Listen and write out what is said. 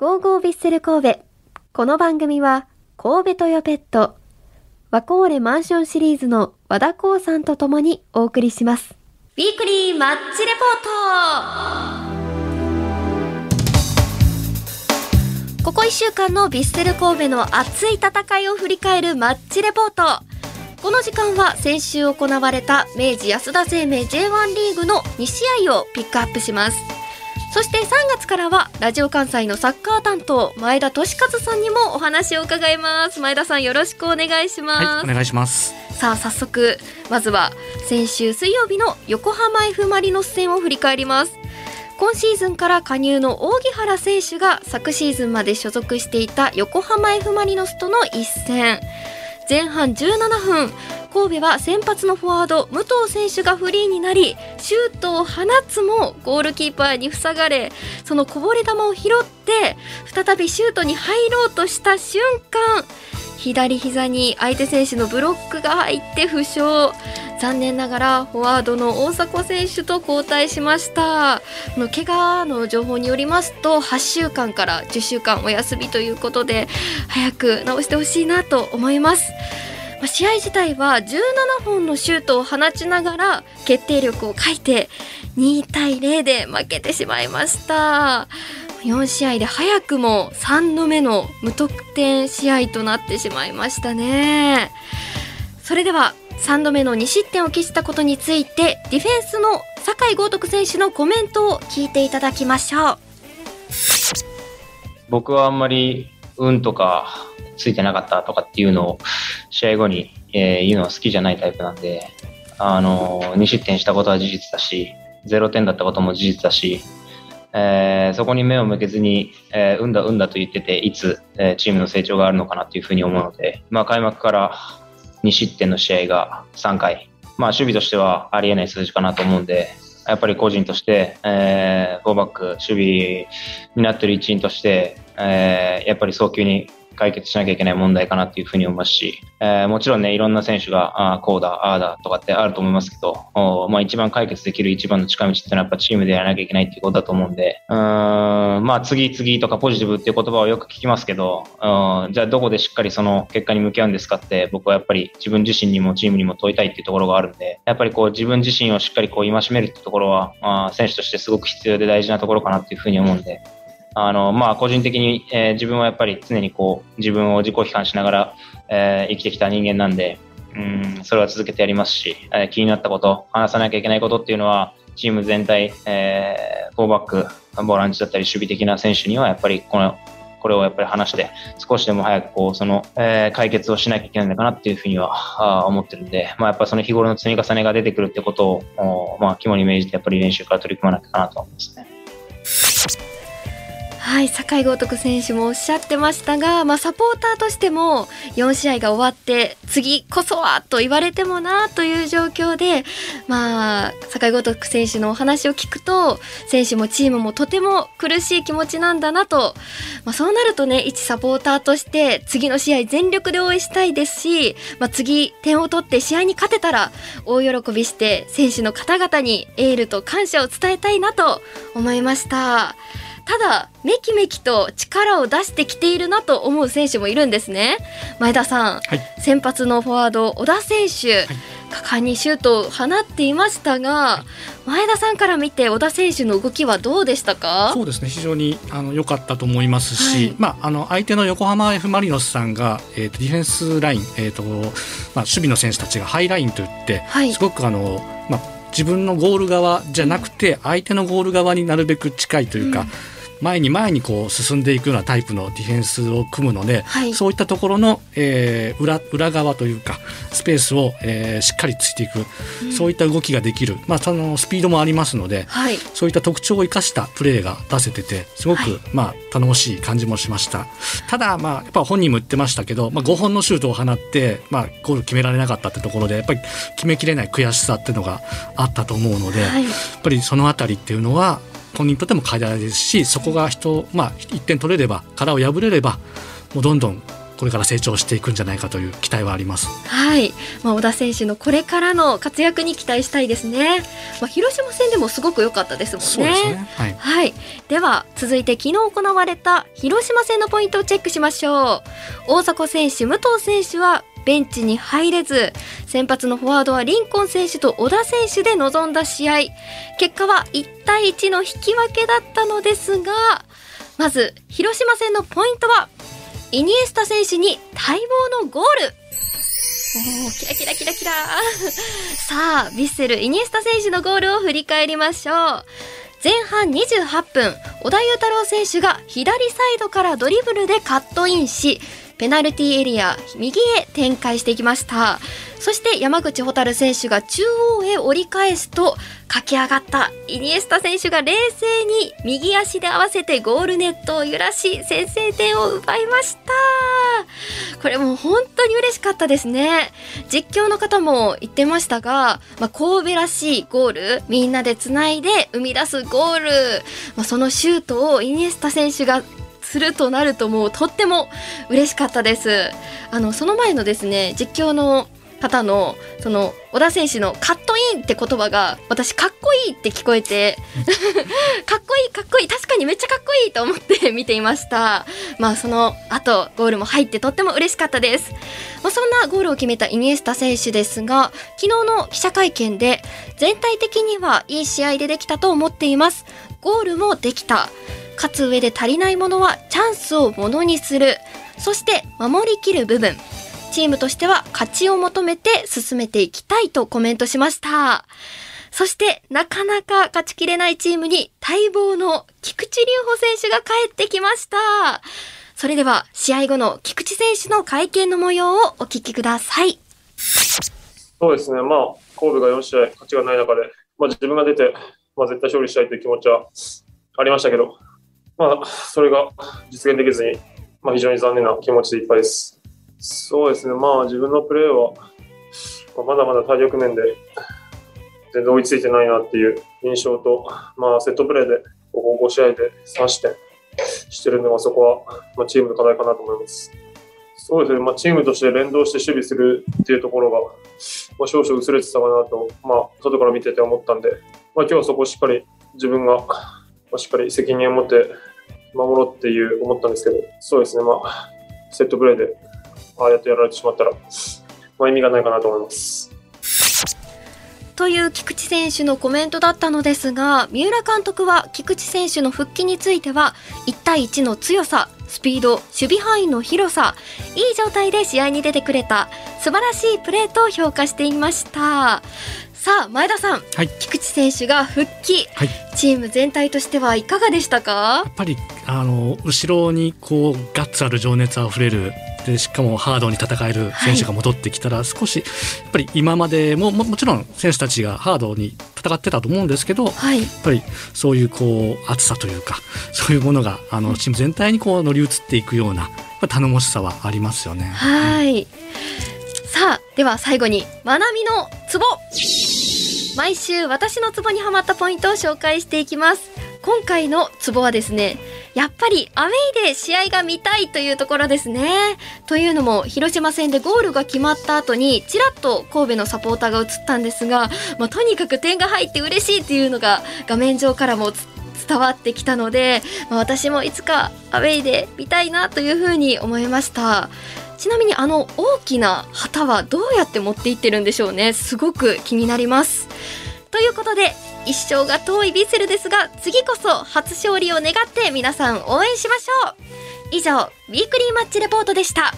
ゴーゴービッセル神戸。この番組は、神戸トヨペット、ワコーレマンションシリーズの和田光さんと共にお送りします。ウィークリーマッチレポートここ1週間のビッセル神戸の熱い戦いを振り返るマッチレポート。この時間は先週行われた明治安田生命 J1 リーグの2試合をピックアップします。そして3月からはラジオ関西のサッカー担当前田利和さんにもお話を伺います。前田さんよろしくお願いします、はい、お願いします。さあ早速まずは先週水曜日の横浜 F・ マリノス戦を振り返ります。今シーズンから加入の扇原選手が昨シーズンまで所属していた横浜 F・ マリノスとの一戦。前半17分神戸は先発のフォワード武藤選手がフリーになりシュートを放つもゴールキーパーに塞がれそのこぼれ球を拾って再びシュートに入ろうとした瞬間左膝に相手選手のブロックが入って負傷。残念ながらフォワードの大迫選手と交代しました。の怪我の情報によりますと8週間から10週間お休みということで早く治してほしいなと思います。まあ、試合自体は17本のシュートを放ちながら決定力を欠いて2対0で負けてしまいました。4試合で早くも3度目の無得点試合となってしまいましたね。それでは3度目の2失点を喫したことについてディフェンスの酒井豪徳選手のコメントを聞いていただきましょう。僕はあんまり運とかついてなかったとかっていうのを試合後に、えー、言うのは好きじゃないタイプなんで、あのー、2失点したことは事実だし、0点だったことも事実だし、えー、そこに目を向けずに、えー、うんだうんだと言ってて、いつ、えー、チームの成長があるのかなというふうに思うので、まあ、開幕から2失点の試合が3回、まあ、守備としてはありえない数字かなと思うんで、やっぱり個人として、えー、フォーバック、守備になっている一員として、えー、やっぱり早急に解決しなきゃいけない問題かなっていうふうに思いますし、えー、もちろんね、いろんな選手が、あこうだ、ああだとかってあると思いますけど、おまあ一番解決できる一番の近道っていうのはやっぱチームでやらなきゃいけないっていうことだと思うんで、うん、まあ次々とかポジティブっていう言葉をよく聞きますけど、うん、じゃあどこでしっかりその結果に向き合うんですかって僕はやっぱり自分自身にもチームにも問いたいっていうところがあるんで、やっぱりこう自分自身をしっかりこう戒めるってところは、あ選手としてすごく必要で大事なところかなっていうふうに思うんで、あの、まあ、個人的に、えー、自分はやっぱり常にこう、自分を自己批判しながら、えー、生きてきた人間なんで、うん、それは続けてやりますし、えー、気になったこと、話さなきゃいけないことっていうのは、チーム全体、えー、フォーバック、ボランチだったり、守備的な選手には、やっぱりこの、これをやっぱり話して、少しでも早くこう、その、えー、解決をしなきゃいけないのかなっていうふうにはあ思ってるんで、まあやっぱその日頃の積み重ねが出てくるってことを、まあ肝に銘じてやっぱり練習から取り組まなきゃかなと思いますね。はい酒井豪徳選手もおっしゃってましたが、まあ、サポーターとしても4試合が終わって次こそはと言われてもなという状況で、まあ、酒井豪徳選手のお話を聞くと選手もチームもとても苦しい気持ちなんだなと、まあ、そうなるとね一サポーターとして次の試合全力で応援したいですし、まあ、次点を取って試合に勝てたら大喜びして選手の方々にエールと感謝を伝えたいなと思いました。ただめきめきと力を出してきているなと思う選手もいるんですね。前田さん、はい、先発のフォワード小田選手、はい、果敢にシュートを放っていましたが、はい、前田さんから見て小田選手の動きはどうでしたか？そうですね。非常にあの良かったと思いますし、まあ、あの相手の横浜 F・ マリノスさんが、えーと、ディフェンスライン、えーとまあ、守備の選手たちがハイラインといって、すごくあの、まあ、自分のゴール側じゃなくて相手のゴール側になるべく近いというか、うん前に前にこう進んでいくようなタイプのディフェンスを組むので、はい、そういったところの、えー、裏裏側というかスペースを、えー、しっかりついていく、うん、そういった動きができる、まあ、そのスピードもありますので、はい、そういった特徴を生かしたプレーが出せててすごく、はい、まあ、頼もしい感じもしました。ただ、まあ、やっぱ本人も言ってましたけど、まあ、5本のシュートを放って、まあ、ゴール決められなかったってところでやっぱり決めきれない悔しさっていうのがあったと思うので、やっぱりその辺りっていうのは本人にとっても課題ですしそこが人、まあ、1点取れれば殻を破れればもうどんどんこれから成長していくんじゃないかという期待はあります。はい、まあ、小田選手のこれからの活躍に期待したいですね。まあ、広島戦でもすごく良かったですもんね。ねはい、はい、では続いて昨日行われた広島戦のポイントをチェックしましょう。大迫選手、武藤選手はベンチに入れず先発のフォワードはリンコン選手と小田選手で臨んだ試合。結果は1対1の引き分けだったのですがまず広島戦のポイントはイニエスタ選手に待望のゴール。おー、キラキラキラキラ。さあ、ヴィッセル、イニエスタ選手のゴールを振り返りましょう。前半28分、小田裕太郎選手が左サイドからドリブルでカットインし、ペナルティエリア右へ展開していきました。そして山口蛍選手が中央へ折り返すと駆け上がったイニエスタ選手が冷静に右足で合わせてゴールネットを揺らし先制点を奪いました。これもう本当に嬉しかったですね。実況の方も言ってましたが、まあ、神戸らしいゴールみんなでつないで生み出すゴール、まあ、そのシュートをイニエスタ選手がするとなるともうとっても嬉しかったです。あのその前のですね実況の方のその小田選手のカットインって言葉が私かっこいいって聞こえて かっこいいかっこいい確かにめっちゃかっこいいと思って見ていました。まあその後ゴールも入ってとっても嬉しかったです、まあ、そんなゴールを決めたイニエスタ選手ですが昨日の記者会見で全体的にはいい試合でできたと思っています。ゴールもできた勝つ上で足りないものはチャンスをものにする。そして守りきる部分。チームとしては勝ちを求めて進めていきたいとコメントしました。そしてなかなか勝ちきれないチームに待望の菊池隆穂選手が帰ってきました。それでは試合後の菊池選手の会見の模様をお聞きください。そうですね。まあ神戸が4試合勝ちがない中で、まあ、自分が出て、まあ、絶対勝利したいという気持ちはありましたけどまあ、それが実現できずに、まあ、非常に残念な気持ちでいっぱいです。そうですね、まあ、自分のプレーは、まあ、まだまだ体力面で全然追いついてないなっていう印象と、まあ、セットプレーでここ5試合で3失点してるのは、そこは、まあ、チームの課題かなと思います。そうですね、まあ、チームとして連動して守備するっていうところが、まあ、少々薄れてたかなと、まあ、外から見てて思ったんで、まあ、今日はそこをしっかり自分が、まあ、しっかり責任を持って守ろうっていう思ったんですけど、そうですね、まあ、セットプレーで、ああやってやられてしまったら、まあ、意味がないかなと思います。という菊池選手のコメントだったのですが三浦監督は菊池選手の復帰については1対1の強さスピード守備範囲の広さいい状態で試合に出てくれた素晴らしいプレーと評価していましたさあ前田さん、はい、菊池選手が復帰、はい、チーム全体としてはいかがでしたか？やっぱりあの後ろにこうガッツある情熱あふれる。でしかもハードに戦える選手が戻ってきたら、少しやっぱり今までももちろん選手たちがハードに戦ってたと思うんですけど、はい、やっぱりそういうこう熱さというかそういうものがあのチーム全体にこう乗り移っていくような頼もしさはありますよね。はい、さあでは最後にまなみのツボ毎週私のツボにはまったポイントを紹介していきます。今回のツボはですねやっぱりアウェイで試合が見たいというところですね。というのも広島戦でゴールが決まった後にちらっと神戸のサポーターが映ったんですが、まあ、とにかく点が入って嬉しいっていうのが画面上からも伝わってきたので、まあ、私もいつかアウェイで見たいなというふうに思いました。ちなみにあの大きな旗はどうやって持っていってるんでしょうね。すごく気になります。ということで一生が遠いヴィッセルですが次こそ初勝利を願って皆さん応援しましょう。以上ウィークリーマッチレポートでした。